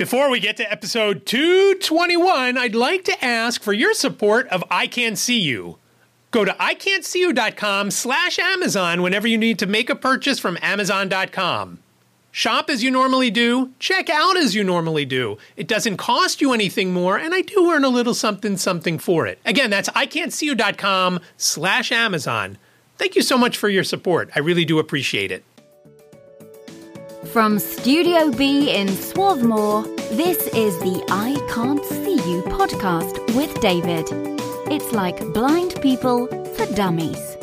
Before we get to episode 221, I'd like to ask for your support of I Can't See You. Go to ican'tseeyou.com slash Amazon whenever you need to make a purchase from Amazon.com. Shop as you normally do, check out as you normally do. It doesn't cost you anything more, and I do earn a little something something for it. Again, that's ican'tseeyou.com slash Amazon. Thank you so much for your support. I really do appreciate it. From Studio B in Swarthmore, this is the I Can't See You podcast with David. It's like blind people for dummies.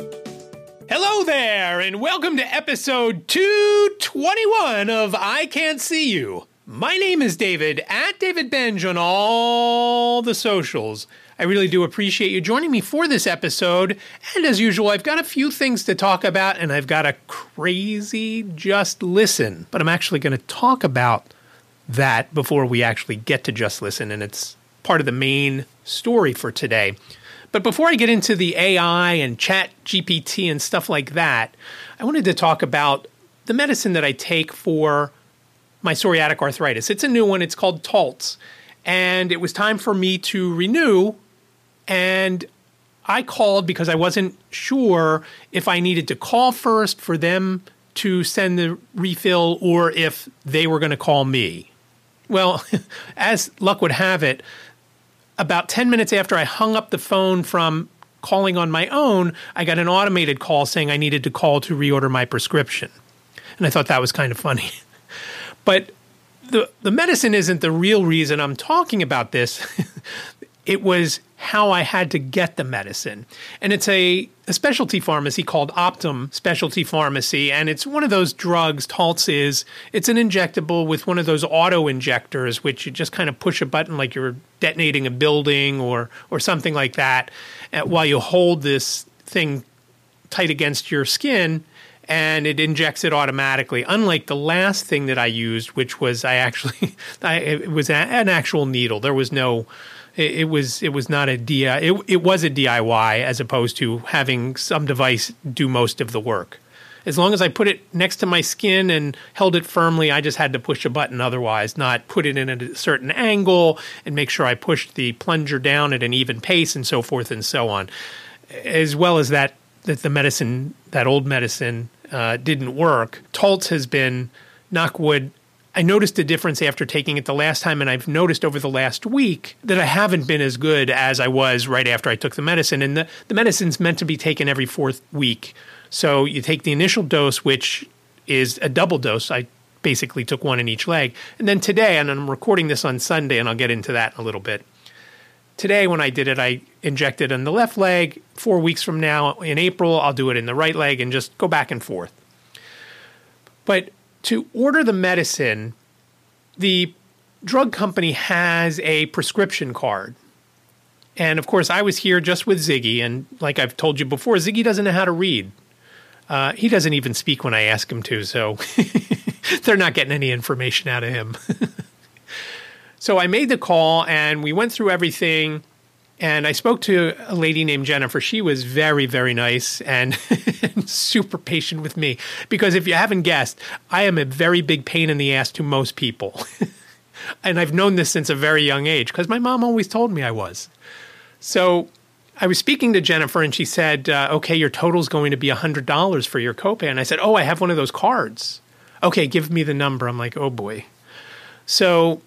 Hello there, and welcome to episode 221 of I Can't See You. My name is David, at David Benj on all the socials. I really do appreciate you joining me for this episode. And as usual, I've got a few things to talk about, and I've got a crazy just listen. But I'm actually going to talk about that before we actually get to just listen, and it's part of the main story for today. But before I get into the AI and chat GPT and stuff like that, I wanted to talk about the medicine that I take for my psoriatic arthritis. It's a new one, it's called Taltz. And it was time for me to renew and I called because I wasn't sure if I needed to call first for them to send the refill or if they were going to call me. Well, as luck would have it, about 10 minutes after I hung up the phone from calling on my own, I got an automated call saying I needed to call to reorder my prescription. And I thought that was kind of funny. but the the medicine isn't the real reason I'm talking about this. it was how I had to get the medicine. And it's a, a, specialty pharmacy called Optum Specialty Pharmacy. And it's one of those drugs, Taltz is. It's an injectable with one of those auto injectors, which you just kind of push a button like you're detonating a building or, or something like that, while you hold this thing tight against your skin and it injects it automatically. Unlike the last thing that I used, which was I actually, I, it was an actual needle. There was no it, it was it was not a DIY. It, it was a DIY as opposed to having some device do most of the work. As long as I put it next to my skin and held it firmly, I just had to push a button otherwise, not put it in a certain angle and make sure I pushed the plunger down at an even pace and so forth and so on. As well as that, that the medicine, that old medicine, uh, didn't work. Taltz has been, knock wood, I noticed a difference after taking it the last time, and I've noticed over the last week that I haven't been as good as I was right after I took the medicine. And the, the medicine's meant to be taken every fourth week. So you take the initial dose, which is a double dose. I basically took one in each leg. And then today, and I'm recording this on Sunday, and I'll get into that in a little bit. Today, when I did it, I injected in the left leg. Four weeks from now, in April, I'll do it in the right leg and just go back and forth. But to order the medicine, the drug company has a prescription card. And of course, I was here just with Ziggy. And like I've told you before, Ziggy doesn't know how to read. Uh, he doesn't even speak when I ask him to, so they're not getting any information out of him. so I made the call and we went through everything. And I spoke to a lady named Jennifer. She was very, very nice and super patient with me. Because if you haven't guessed, I am a very big pain in the ass to most people. and I've known this since a very young age because my mom always told me I was. So I was speaking to Jennifer and she said, uh, okay, your total is going to be $100 for your copay. And I said, oh, I have one of those cards. Okay, give me the number. I'm like, oh boy. So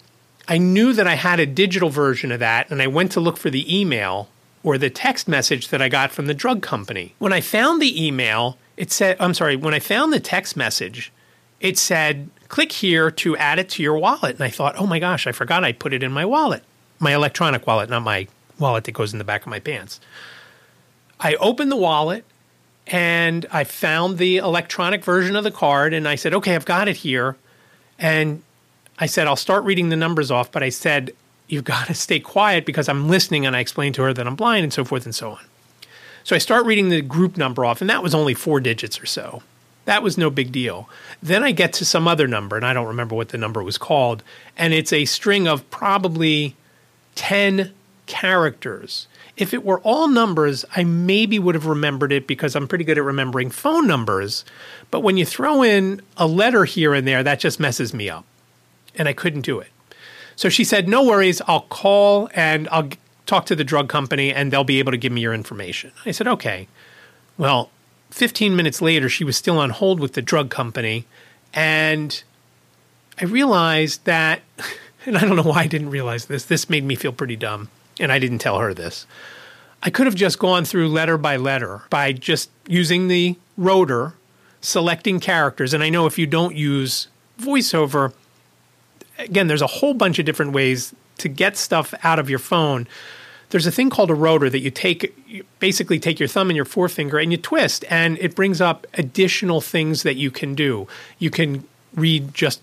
I knew that I had a digital version of that, and I went to look for the email or the text message that I got from the drug company. When I found the email, it said, I'm sorry, when I found the text message, it said, click here to add it to your wallet. And I thought, oh my gosh, I forgot I put it in my wallet, my electronic wallet, not my wallet that goes in the back of my pants. I opened the wallet and I found the electronic version of the card and I said, okay, I've got it here. And I said, I'll start reading the numbers off, but I said, you've got to stay quiet because I'm listening and I explained to her that I'm blind and so forth and so on. So I start reading the group number off, and that was only four digits or so. That was no big deal. Then I get to some other number, and I don't remember what the number was called, and it's a string of probably 10 characters. If it were all numbers, I maybe would have remembered it because I'm pretty good at remembering phone numbers. But when you throw in a letter here and there, that just messes me up and I couldn't do it. So she said, No worries, I'll call and I'll talk to the drug company and they'll be able to give me your information. I said, Okay. Well, 15 minutes later, she was still on hold with the drug company. And I realized that, and I don't know why I didn't realize this, this made me feel pretty dumb. And I didn't tell her this. I could have just gone through letter by letter by just using the rotor, selecting characters. And I know if you don't use voiceover, again, there's a whole bunch of different ways to get stuff out of your phone. There's a thing called a rotor that you take, you basically take your thumb and your forefinger and you twist, and it brings up additional things that you can do. You can read just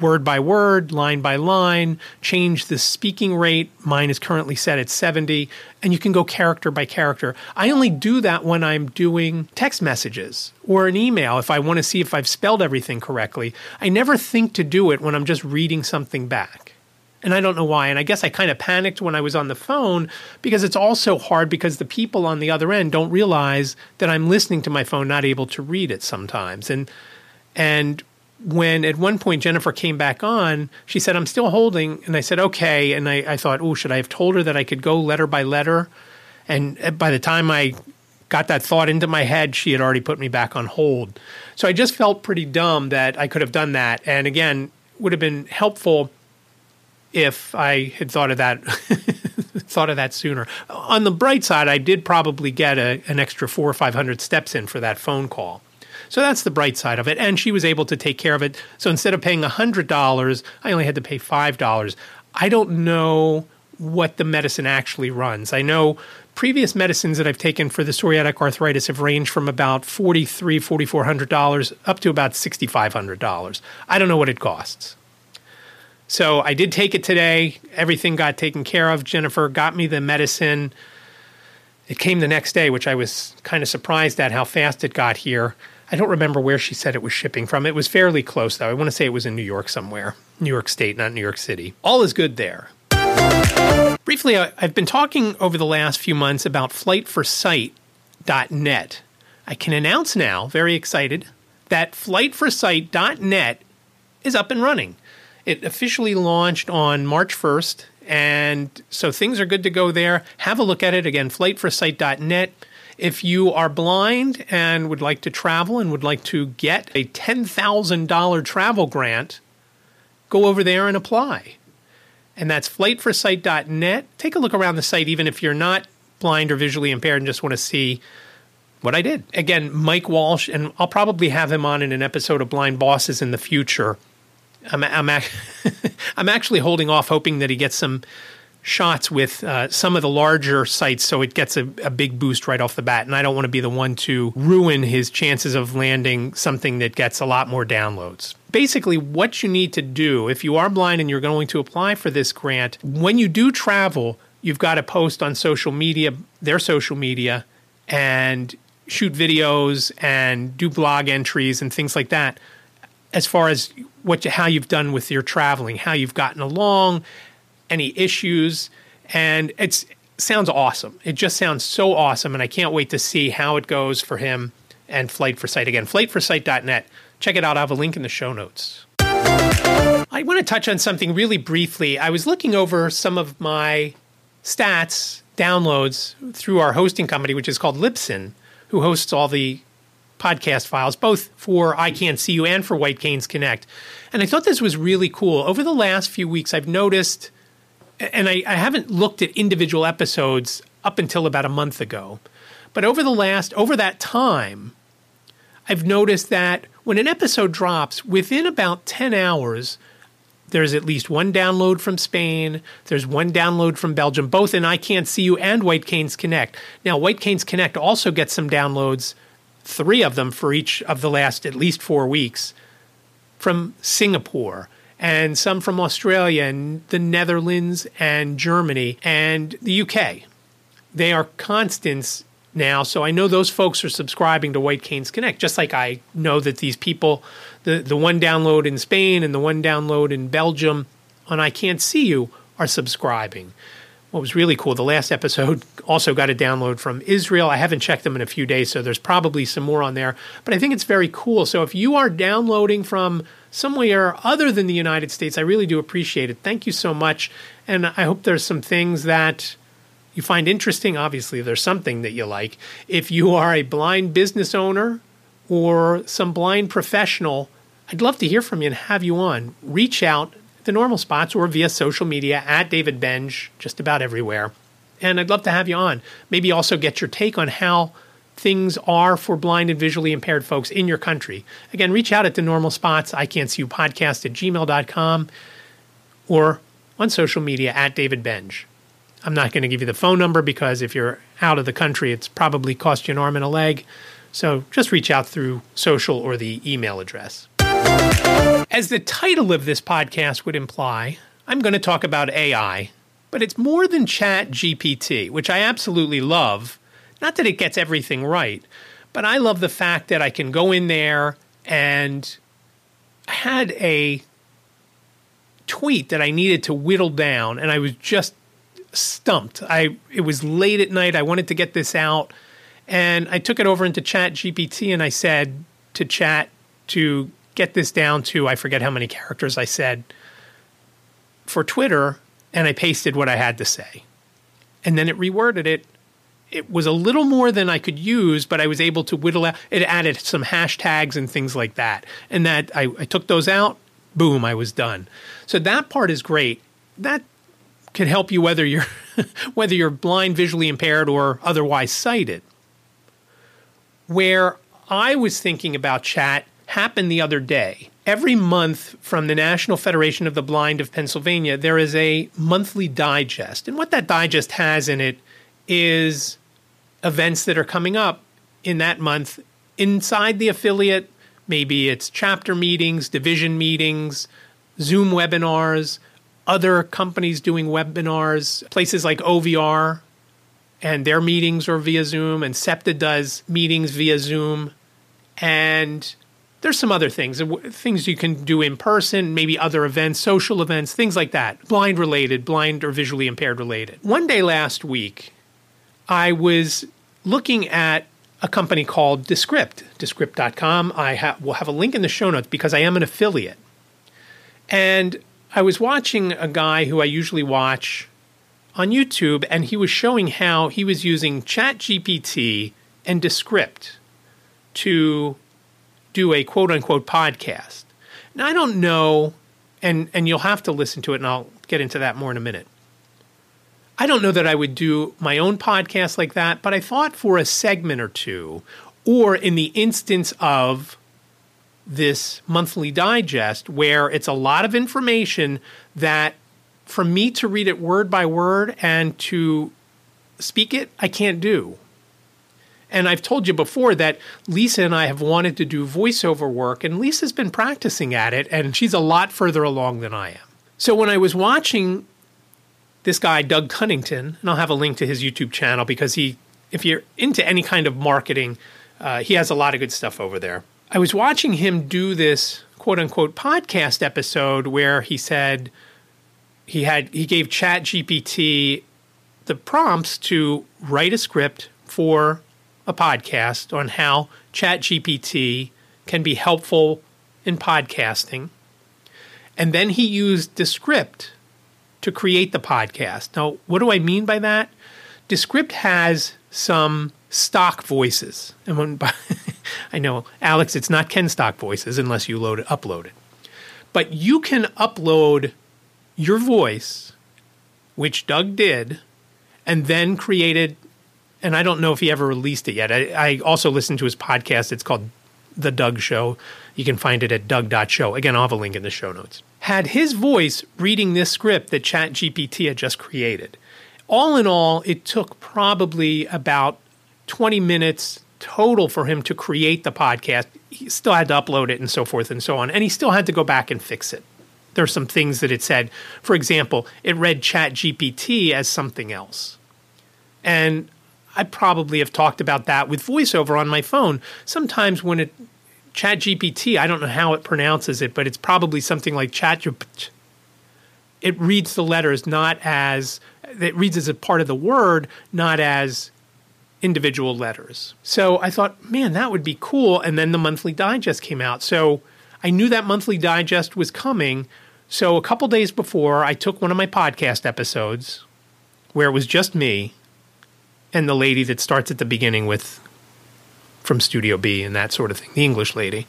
word by word, line by line, change the speaking rate. Mine is currently set at 70, and you can go character by character. I only do that when I'm doing text messages or an email if I want to see if I've spelled everything correctly. I never think to do it when I'm just reading something back. And I don't know why. And I guess I kind of panicked when I was on the phone because it's also hard because the people on the other end don't realize that I'm listening to my phone, not able to read it sometimes. And and when at one point Jennifer came back on, she said, I'm still holding. And I said, okay. And I, I thought, oh, should I have told her that I could go letter by letter? And uh, by the time I got that thought into my head, she had already put me back on hold. So I just felt pretty dumb that I could have done that. And again, would have been helpful if I had thought of that thought of that sooner. On the bright side, I did probably get a, an extra four or five hundred steps in for that phone call. So that's the bright side of it. And she was able to take care of it. So instead of paying $100, I only had to pay $5. I don't know what the medicine actually runs. I know previous medicines that I've taken for the psoriatic arthritis have ranged from about $4,300, $4,400 up to about $6,500. I don't know what it costs. So I did take it today. Everything got taken care of. Jennifer got me the medicine. It came the next day, which I was kind of surprised at how fast it got here. I don't remember where she said it was shipping from. It was fairly close, though. I want to say it was in New York somewhere, New York State, not New York City. All is good there. Briefly, I've been talking over the last few months about flightforsight.net. I can announce now, very excited, that flightforsight.net is up and running. It officially launched on March 1st, and so things are good to go there. Have a look at it again, flightforsight.net. If you are blind and would like to travel and would like to get a $10,000 travel grant, go over there and apply. And that's flightforsight.net. Take a look around the site, even if you're not blind or visually impaired and just want to see what I did. Again, Mike Walsh, and I'll probably have him on in an episode of Blind Bosses in the future. I'm, I'm, I'm actually holding off, hoping that he gets some shots with uh, some of the larger sites so it gets a, a, big boost right off the bat. And I don't want to be the one to ruin his chances of landing something that gets a lot more downloads. Basically, what you need to do if you are blind and you're going to apply for this grant, when you do travel, you've got to post on social media, their social media, and shoot videos and do blog entries and things like that as far as what how you've done with your traveling, how you've gotten along, any issues, and it sounds awesome. It just sounds so awesome, and I can't wait to see how it goes for him and Flight for Sight again. FlightForSight.net. Check it out. I have a link in the show notes. I want to touch on something really briefly. I was looking over some of my stats, downloads through our hosting company, which is called Libsyn, who hosts all the podcast files, both for I Can't See You and for White Canes Connect. And I thought this was really cool. Over the last few weeks, I've noticed and I, I haven't looked at individual episodes up until about a month ago. But over the last, over that time, I've noticed that when an episode drops, within about 10 hours, there's at least one download from Spain. There's one download from Belgium, both in I Can't See You and White Canes Connect. Now, White Canes Connect also gets some downloads, three of them for each of the last at least four weeks, from Singapore and some from Australia and the Netherlands and Germany and the UK. They are constants now, so I know those folks are subscribing to White Canes Connect, just like I know that these people, the, the one download in Spain and the one download in Belgium on I Can't See You, are subscribing. What was really cool, the last episode also got a download from Israel. I haven't checked them in a few days, so there's probably some more on there. But I think it's very cool. So if you are downloading from somewhere other than the United States, I really do appreciate it. Thank you so much. And I hope there's some things that you find interesting. Obviously, there's something that you like. If you are a blind business owner or some blind professional, I'd love to hear from you and have you on. Reach out the normal spots or via social media at David Benj, just about everywhere. And I'd love to have you on. Maybe also get your take on how things are for blind and visually impaired folks in your country. Again, reach out at the normal spots, I can't see you podcast at gmail.com or on social media at David Benj. I'm not going to give you the phone number because if you're out of the country, it's probably cost you an arm and a leg. So just reach out through social or the email address. As the title of this podcast would imply, I'm going to talk about AI, but it's more than Chat GPT, which I absolutely love. Not that it gets everything right, but I love the fact that I can go in there and had a tweet that I needed to whittle down, and I was just stumped. I it was late at night. I wanted to get this out, and I took it over into Chat GPT and I said to Chat to get this down to I forget how many characters I said for Twitter, and I pasted what I had to say, and then it reworded it. It was a little more than I could use, but I was able to whittle out. It added some hashtags and things like that, and that I, I took those out. Boom, I was done. So that part is great. That can help you whether you're whether you're blind, visually impaired, or otherwise sighted. Where I was thinking about chat happened the other day. Every month from the National Federation of the Blind of Pennsylvania, there is a monthly digest. And what that digest has in it is events that are coming up in that month inside the affiliate. Maybe it's chapter meetings, division meetings, Zoom webinars, other companies doing webinars, places like OVR, and their meetings are via Zoom, and SEPTA does meetings via Zoom. And there's some other things, things you can do in person, maybe other events, social events, things like that, blind related, blind or visually impaired related. One day last week, I was looking at a company called Descript, Descript.com. I ha- will have a link in the show notes because I am an affiliate. And I was watching a guy who I usually watch on YouTube, and he was showing how he was using ChatGPT and Descript to do a quote unquote podcast. Now, I don't know, and, and you'll have to listen to it, and I'll get into that more in a minute. I don't know that I would do my own podcast like that, but I thought for a segment or two, or in the instance of this monthly digest where it's a lot of information that for me to read it word by word and to speak it, I can't do. And I've told you before that Lisa and I have wanted to do voiceover work, and Lisa's been practicing at it, and she's a lot further along than I am. So when I was watching this guy, Doug Cunnington, and I'll have a link to his YouTube channel because he, if you're into any kind of marketing, uh, he has a lot of good stuff over there. I was watching him do this quote unquote podcast episode where he said he had he gave Chat GPT the prompts to write a script for a podcast on how Chat GPT can be helpful in podcasting. And then he used Descript to create the podcast. Now, what do I mean by that? Descript has some stock voices. And when I know, Alex, it's not Ken stock voices unless you load it, upload it. But you can upload your voice, which Doug did, and then created. And I don't know if he ever released it yet. I, I also listened to his podcast. It's called The Doug Show. You can find it at doug.show. Again, I'll have a link in the show notes. Had his voice reading this script that ChatGPT had just created. All in all, it took probably about 20 minutes total for him to create the podcast. He still had to upload it and so forth and so on. And he still had to go back and fix it. There are some things that it said. For example, it read ChatGPT as something else. And I probably have talked about that with voiceover on my phone. Sometimes when it Chat GPT, I don't know how it pronounces it, but it's probably something like Chat. It reads the letters not as it reads as a part of the word, not as individual letters. So I thought, man, that would be cool. And then the monthly digest came out. So I knew that monthly digest was coming. So a couple days before, I took one of my podcast episodes where it was just me and the lady that starts at the beginning with from Studio B and that sort of thing, the English lady.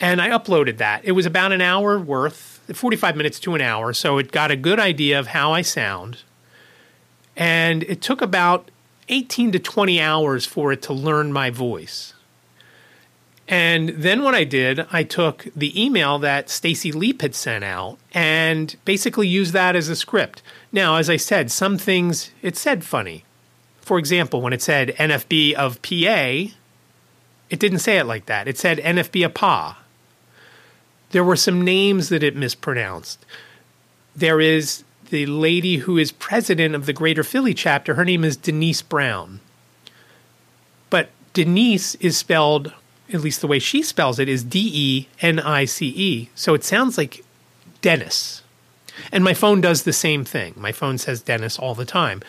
And I uploaded that. It was about an hour worth, 45 minutes to an hour. So it got a good idea of how I sound. And it took about 18 to 20 hours for it to learn my voice. And then what I did, I took the email that Stacy Leap had sent out and basically used that as a script. Now, as I said, some things it said funny. For example, when it said NFB of PA, it didn't say it like that. It said NFB of PA. There were some names that it mispronounced. There is the lady who is president of the Greater Philly chapter. Her name is Denise Brown. But Denise is spelled, at least the way she spells it, is D E N I C E. So it sounds like Dennis. And my phone does the same thing. My phone says Dennis all the time.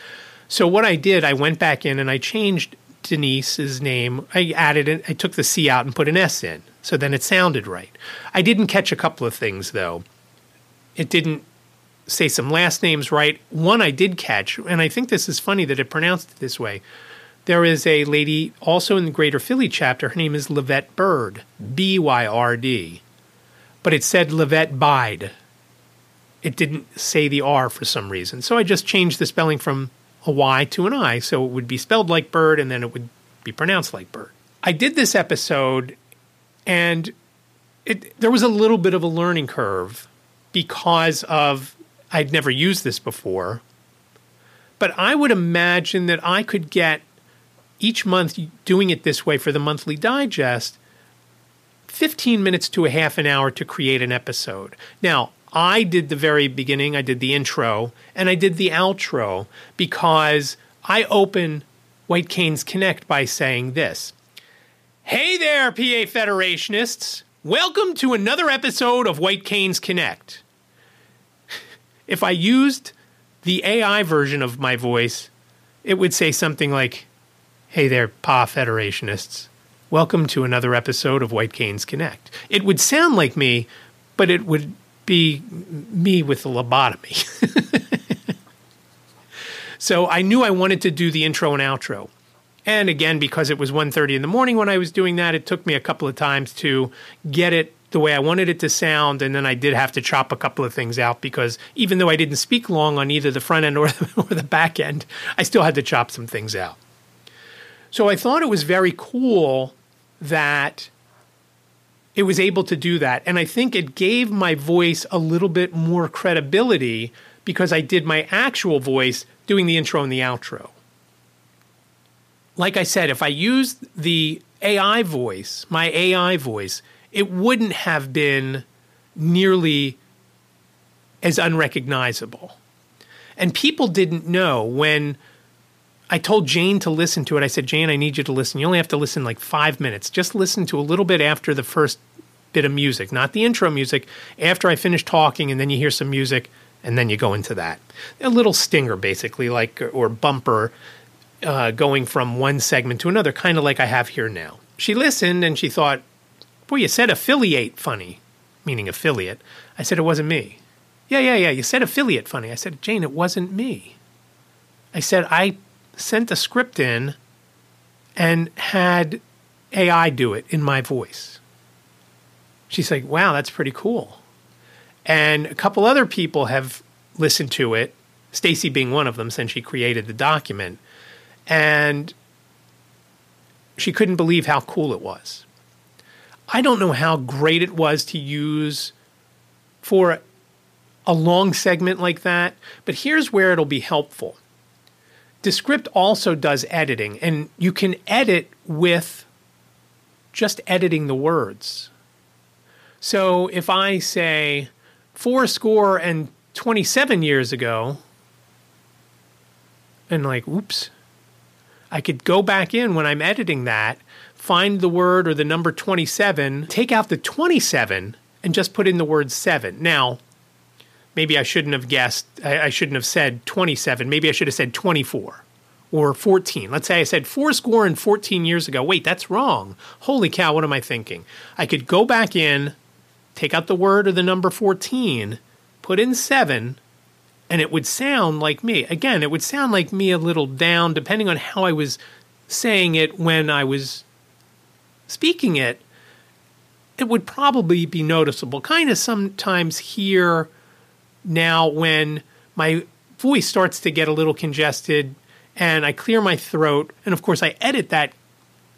So what I did, I went back in and I changed Denise's name. I added it, I took the C out and put an S in. So then it sounded right. I didn't catch a couple of things though. It didn't say some last names right. One I did catch, and I think this is funny that it pronounced it this way. There is a lady also in the Greater Philly chapter. Her name is Levette Bird, B Y R D. But it said Levette Bide. It didn't say the R for some reason. So I just changed the spelling from a Y to an I. So it would be spelled like bird and then it would be pronounced like bird. I did this episode and it, there was a little bit of a learning curve because of I'd never used this before. But I would imagine that I could get each month doing it this way for the monthly digest 15 minutes to a half an hour to create an episode. Now, I did the very beginning, I did the intro, and I did the outro because I open White Canes Connect by saying this Hey there, PA Federationists! Welcome to another episode of White Canes Connect. if I used the AI version of my voice, it would say something like, Hey there, PA Federationists. Welcome to another episode of White Canes Connect. It would sound like me, but it would be me with a lobotomy. so I knew I wanted to do the intro and outro. And again, because it was 1.30 in the morning when I was doing that, it took me a couple of times to get it the way I wanted it to sound. And then I did have to chop a couple of things out because even though I didn't speak long on either the front end or the, or the back end, I still had to chop some things out. So I thought it was very cool that it was able to do that. And I think it gave my voice a little bit more credibility because I did my actual voice doing the intro and the outro. Like I said, if I used the AI voice, my AI voice, it wouldn't have been nearly as unrecognizable. And people didn't know when I told Jane to listen to it. I said, Jane, I need you to listen. You only have to listen like five minutes. Just listen to a little bit after the first bit of music, not the intro music, after I finish talking, and then you hear some music, and then you go into that. A little stinger, basically, like, or bumper uh, going from one segment to another, kind of like I have here now. She listened and she thought, Boy, you said affiliate funny, meaning affiliate. I said, It wasn't me. Yeah, yeah, yeah. You said affiliate funny. I said, Jane, it wasn't me. I said, I sent a script in and had AI do it in my voice. She's like, wow, that's pretty cool. And a couple other people have listened to it, Stacy being one of them, since she created the document. And she couldn't believe how cool it was. I don't know how great it was to use for a long segment like that, but here's where it'll be helpful. Descript also does editing, and you can edit with just editing the words. So if I say four score and 27 years ago, and like, oops, I could go back in when I'm editing that, find the word or the number 27, take out the 27, and just put in the word 7. Now, maybe I shouldn't have guessed, I, I shouldn't have said 27. Maybe I should have said 24 or 14. Let's say I said four score and 14 years ago. Wait, that's wrong. Holy cow, what am I thinking? I could go back in, take out the word or the number 14, put in seven, and it would sound like me. Again, it would sound like me a little down, depending on how I was saying it when I was speaking it. It would probably be noticeable. Kind of sometimes here now when my voice starts to get a little congested and I clear my throat. And of course, I edit that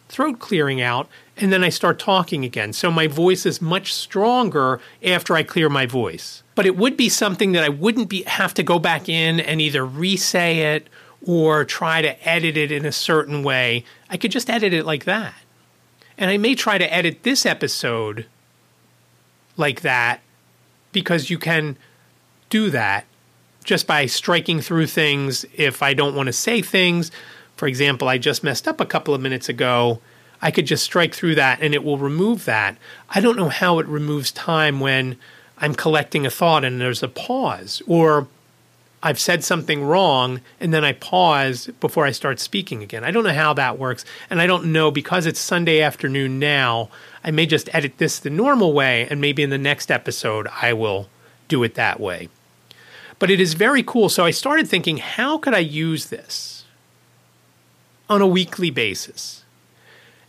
throat clearing out and then I start talking again. So my voice is much stronger after I clear my voice. But it would be something that I wouldn't be have to go back in and either re-say it or try to edit it in a certain way. I could just edit it like that. And I may try to edit this episode like that because you can do that just by striking through things if I don't want to say things. For example, I just messed up a couple of minutes ago. I could just strike through that and it will remove that. I don't know how it removes time when I'm collecting a thought and there's a pause, or I've said something wrong and then I pause before I start speaking again. I don't know how that works. And I don't know because it's Sunday afternoon now, I may just edit this the normal way and maybe in the next episode I will do it that way. But it is very cool. So I started thinking, how could I use this on a weekly basis?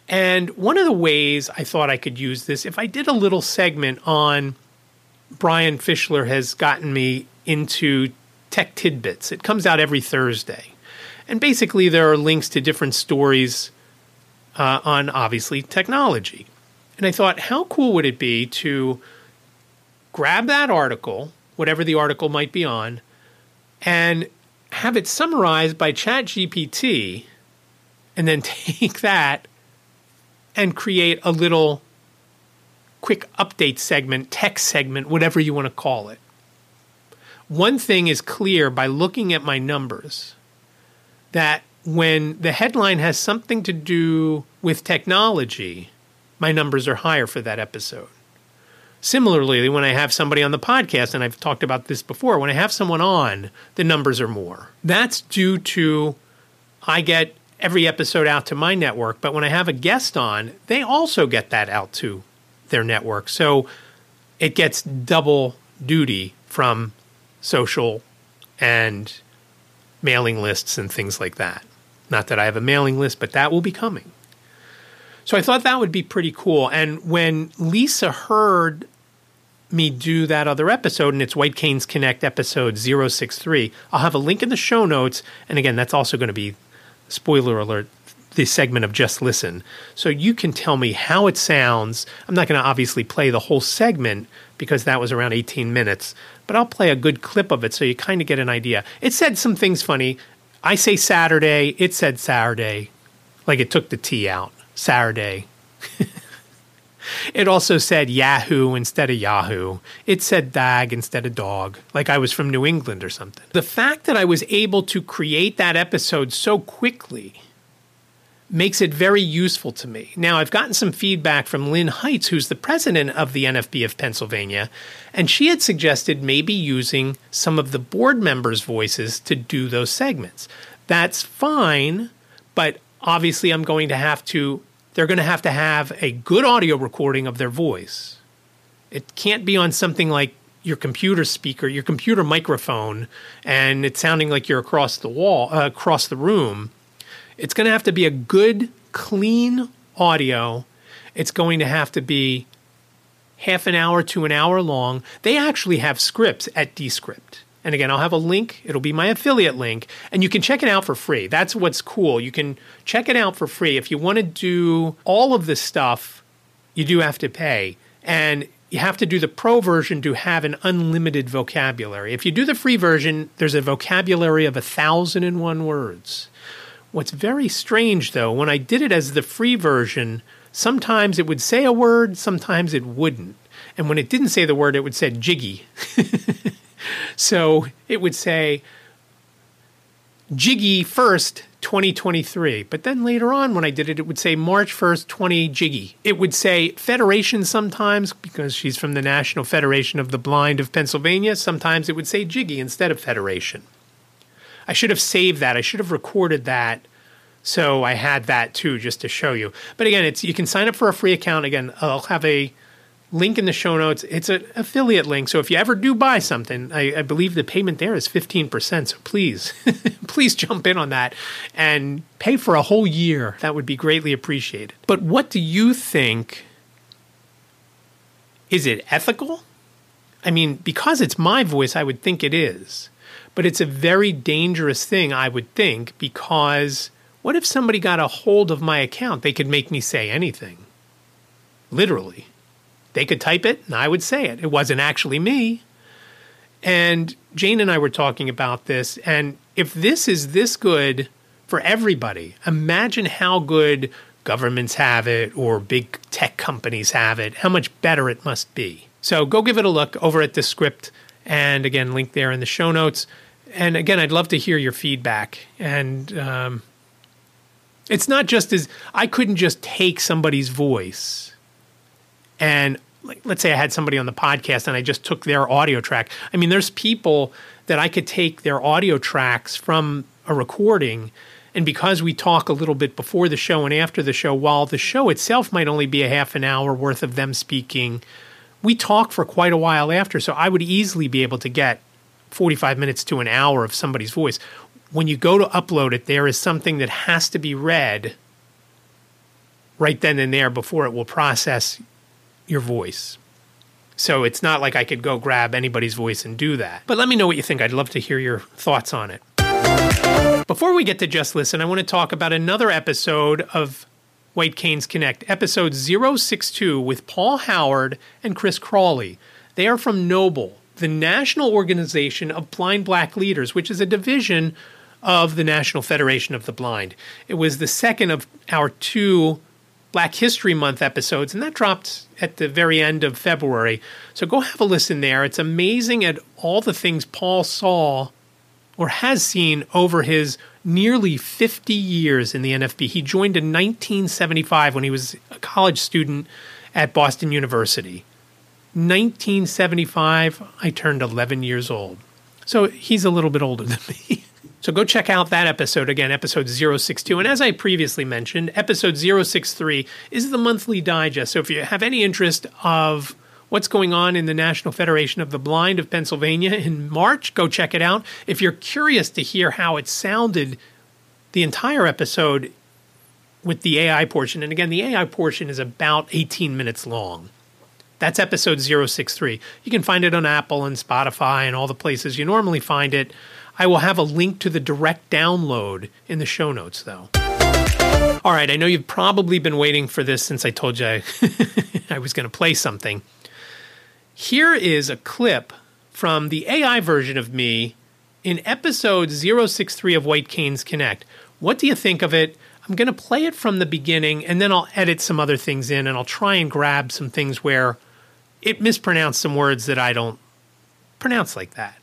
And one of the ways I thought I could use this, if I did a little segment on Brian Fischler has gotten me into Tech Tidbits. It comes out every Thursday. And basically, there are links to different stories uh, on obviously technology. And I thought, how cool would it be to grab that article whatever the article might be on, and have it summarized by ChatGPT, and then take that and create a little quick update segment, text segment, whatever you want to call it. One thing is clear by looking at my numbers that when the headline has something to do with technology, my numbers are higher for that episode. Similarly, when I have somebody on the podcast, and I've talked about this before, when I have someone on, the numbers are more. That's due to I get every episode out to my network, but when I have a guest on, they also get that out to their network. So it gets double duty from social and mailing lists and things like that. Not that I have a mailing list, but that will be coming. So I thought that would be pretty cool. And when Lisa heard me do that other episode, and it's White Canes Connect episode 063. I'll have a link in the show notes. And again, that's also going to be, spoiler alert, the segment of Just Listen. So you can tell me how it sounds. I'm not going to obviously play the whole segment because that was around 18 minutes, but I'll play a good clip of it so you kind of get an idea. It said some things funny. I say Saturday, it said Saturday, like it took the T out. Saturday. It also said Yahoo instead of Yahoo. It said dag instead of dog, like I was from New England or something. The fact that I was able to create that episode so quickly makes it very useful to me. Now, I've gotten some feedback from Lynn Heitz, who's the president of the NFB of Pennsylvania, and she had suggested maybe using some of the board members' voices to do those segments. That's fine, but obviously I'm going to have to they're going to have to have a good audio recording of their voice. It can't be on something like your computer speaker, your computer microphone, and it's sounding like you're across the wall, uh, across the room. It's going to have to be a good, clean audio. It's going to have to be half an hour to an hour long. They actually have scripts at Descript. And again, I'll have a link. It'll be my affiliate link, and you can check it out for free. That's what's cool. You can check it out for free. If you want to do all of this stuff, you do have to pay. And you have to do the pro version to have an unlimited vocabulary. If you do the free version, there's a vocabulary of a thousand and one words. What's very strange though, when I did it as the free version, sometimes it would say a word, sometimes it wouldn't. And when it didn't say the word, it would say jiggy. So it would say Jiggy 1st, 2023. But then later on, when I did it, it would say March 1st, 20 Jiggy. It would say Federation sometimes because she's from the National Federation of the Blind of Pennsylvania. Sometimes it would say Jiggy instead of Federation. I should have saved that. I should have recorded that. So I had that too, just to show you. But again, it's you can sign up for a free account. Again, I'll have a link in the show notes. It's an affiliate link. So if you ever do buy something, I, I believe the payment there is 15%. So please, please jump in on that and pay for a whole year. That would be greatly appreciated. But what do you think? Is it ethical? I mean, because it's my voice, I would think it is. But it's a very dangerous thing, I would think, because what if somebody got a hold of my account? They could make me say anything. Literally. They could type it and I would say it. It wasn't actually me. And Jane and I were talking about this. And if this is this good for everybody, imagine how good governments have it or big tech companies have it, how much better it must be. So go give it a look over at Descript. And again, link there in the show notes. And again, I'd love to hear your feedback. And um, it's not just as I couldn't just take somebody's voice and like, let's say I had somebody on the podcast and I just took their audio track. I mean, there's people that I could take their audio tracks from a recording. And because we talk a little bit before the show and after the show, while the show itself might only be a half an hour worth of them speaking, we talk for quite a while after. So I would easily be able to get 45 minutes to an hour of somebody's voice. When you go to upload it, there is something that has to be read right then and there before it will process your voice. So it's not like I could go grab anybody's voice and do that. But let me know what you think. I'd love to hear your thoughts on it. Before we get to Just Listen, I want to talk about another episode of White Canes Connect, episode 062 with Paul Howard and Chris Crawley. They are from Noble, the National Organization of Blind Black Leaders, which is a division of the National Federation of the Blind. It was the second of our two Black History Month episodes, and that dropped at the very end of February. So go have a listen there. It's amazing at all the things Paul saw or has seen over his nearly 50 years in the NFB. He joined in 1975 when he was a college student at Boston University. 1975, I turned 11 years old. So he's a little bit older than me. So go check out that episode again, episode 062. And as I previously mentioned, episode 063 is the monthly digest. So if you have any interest of what's going on in the National Federation of the Blind of Pennsylvania in March, go check it out. If you're curious to hear how it sounded the entire episode with the AI portion, and again, the AI portion is about 18 minutes long. That's episode 063. You can find it on Apple and Spotify and all the places you normally find it. I will have a link to the direct download in the show notes, though. All right, I know you've probably been waiting for this since I told you I, I was going to play something. Here is a clip from the AI version of me in episode 063 of White Canes Connect. What do you think of it? I'm going to play it from the beginning and then I'll edit some other things in and I'll try and grab some things where it mispronounced some words that I don't pronounce like that.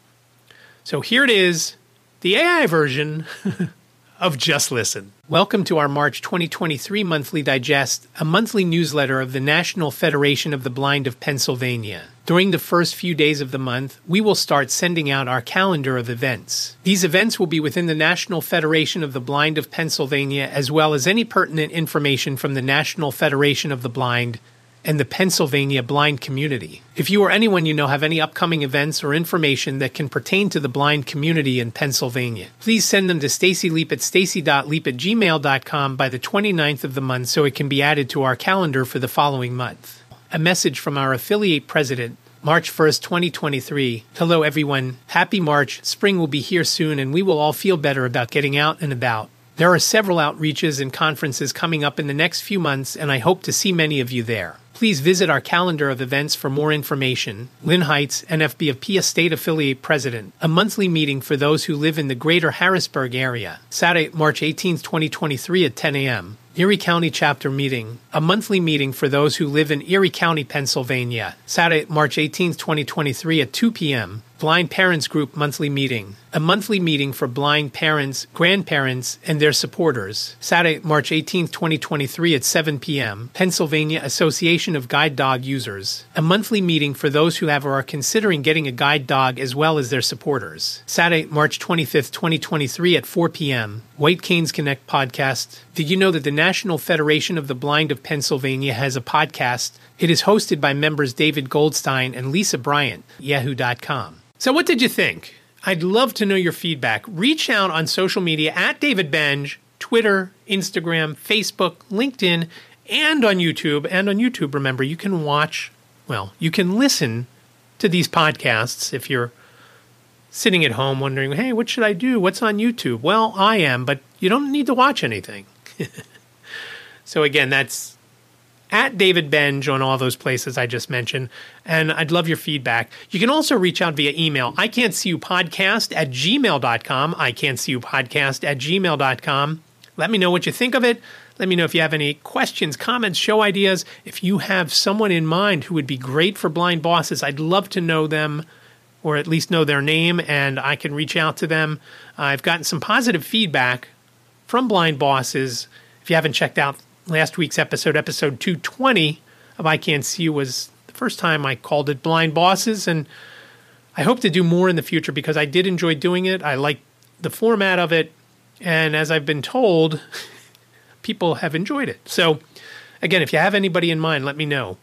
So here it is, the AI version of Just Listen. Welcome to our March 2023 monthly digest, a monthly newsletter of the National Federation of the Blind of Pennsylvania. During the first few days of the month, we will start sending out our calendar of events. These events will be within the National Federation of the Blind of Pennsylvania, as well as any pertinent information from the National Federation of the Blind and the Pennsylvania blind community. If you or anyone you know have any upcoming events or information that can pertain to the blind community in Pennsylvania, please send them to stacyleap at stacy.leap at gmail.com by the 29th of the month so it can be added to our calendar for the following month. A message from our affiliate president, March 1st, 2023. Hello, everyone. Happy March. Spring will be here soon, and we will all feel better about getting out and about. There are several outreaches and conferences coming up in the next few months, and I hope to see many of you there. Please visit our calendar of events for more information. Lynn Heitz, NFBFP State Affiliate President, a monthly meeting for those who live in the greater Harrisburg area, Saturday, March 18, 2023 at 10 a.m. Erie County Chapter Meeting, a monthly meeting for those who live in Erie County, Pennsylvania, Saturday, March 18, 2023 at 2 p.m. Blind Parents Group monthly meeting, a monthly meeting for blind parents, grandparents, and their supporters. Saturday, March 18, 2023 at 7 p.m. Pennsylvania Association of Guide Dog Users, a monthly meeting for those who have or are considering getting a guide dog as well as their supporters. Saturday, March 25, 2023 at 4 p.m. White Canes Connect podcast. Did you know that the National Federation of the Blind of Pennsylvania has a podcast? It is hosted by members David Goldstein and Lisa Bryant, yahoo.com. So, what did you think? I'd love to know your feedback. Reach out on social media at David Benj, Twitter, Instagram, Facebook, LinkedIn, and on YouTube. And on YouTube, remember, you can watch, well, you can listen to these podcasts if you're sitting at home wondering, hey, what should I do? What's on YouTube? Well, I am, but you don't need to watch anything. so, again, that's at David Benj on all those places I just mentioned. And I'd love your feedback. You can also reach out via email. I can't see you podcast at gmail.com. I can't see you podcast at gmail.com. Let me know what you think of it. Let me know if you have any questions, comments, show ideas. If you have someone in mind who would be great for blind bosses, I'd love to know them or at least know their name and I can reach out to them. I've gotten some positive feedback from blind bosses. If you haven't checked out last week's episode, episode 220 of I Can't See You, was the first time I called it Blind Bosses. And I hope to do more in the future because I did enjoy doing it. I like the format of it. And as I've been told, people have enjoyed it. So, again, if you have anybody in mind, let me know.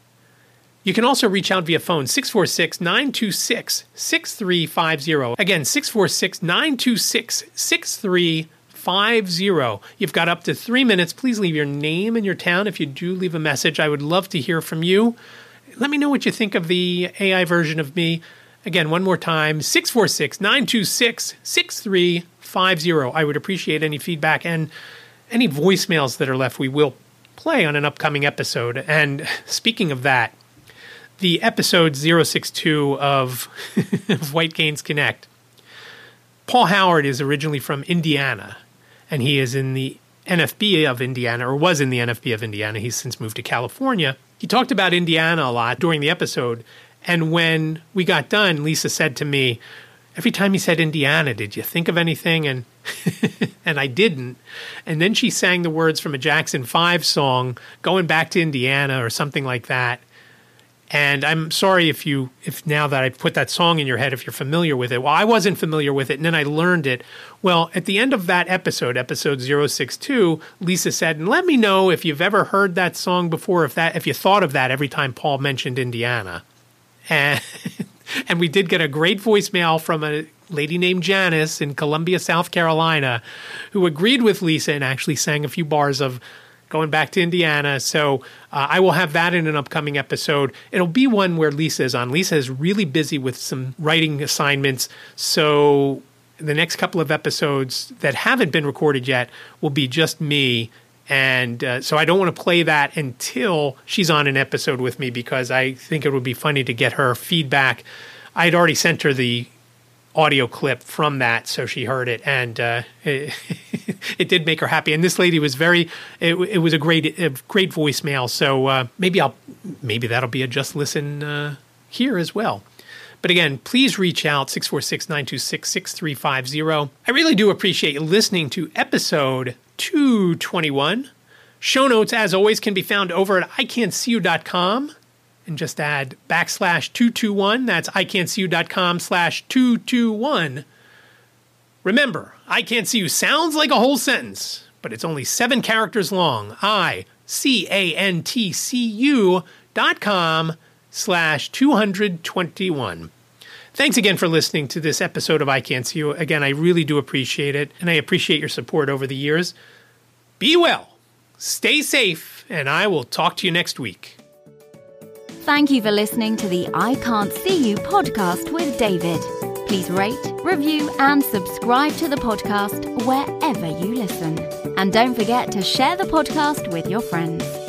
You can also reach out via phone 646 926 6350. Again, 646 926 6350 five zero. You've got up to three minutes. Please leave your name and your town. If you do leave a message, I would love to hear from you. Let me know what you think of the AI version of me. Again, one more time 646 926 6350. I would appreciate any feedback and any voicemails that are left. We will play on an upcoming episode. And speaking of that, the episode 062 of, of White Canes Connect. Paul Howard is originally from Indiana and he is in the NFB of Indiana, or was in the NFB of Indiana. He's since moved to California. He talked about Indiana a lot during the episode. And when we got done, Lisa said to me, Every time he said Indiana, did you think of anything? And and I didn't. And then she sang the words from a Jackson 5 song, going back to Indiana or something like that. And I'm sorry if you, if now that I put that song in your head, if you're familiar with it. Well, I wasn't familiar with it, and then I learned it. Well, at the end of that episode, episode 062, Lisa said, and let me know if you've ever heard that song before, if that, if you thought of that every time Paul mentioned Indiana. And, and we did get a great voicemail from a lady named Janice in Columbia, South Carolina, who agreed with Lisa and actually sang a few bars of going back to Indiana. So uh, I will have that in an upcoming episode. It'll be one where Lisa is on. Lisa is really busy with some writing assignments. So the next couple of episodes that haven't been recorded yet will be just me. And uh, so I don't want to play that until she's on an episode with me because I think it would be funny to get her feedback. I had already sent her the audio clip from that, so she heard it, and uh, it, it, did make her happy. And this lady was very, it, it was a great, a great voicemail. So uh, maybe I'll, maybe that'll be a just listen uh, here as well. But again, please reach out 646 926 6350. I really do appreciate listening to episode 221. Show notes, as always, can be found over at iCantCU.com and just add backslash 221. That's iCantCU.com slash 221. Remember, I Can't See You sounds like a whole sentence, but it's only seven characters long. I C A N T C U dot com slash 221. Thanks again for listening to this episode of I Can't See You. Again, I really do appreciate it, and I appreciate your support over the years. Be well, stay safe, and I will talk to you next week. Thank you for listening to the I Can't See You podcast with David. Please rate, review, and subscribe to the podcast wherever you listen. And don't forget to share the podcast with your friends.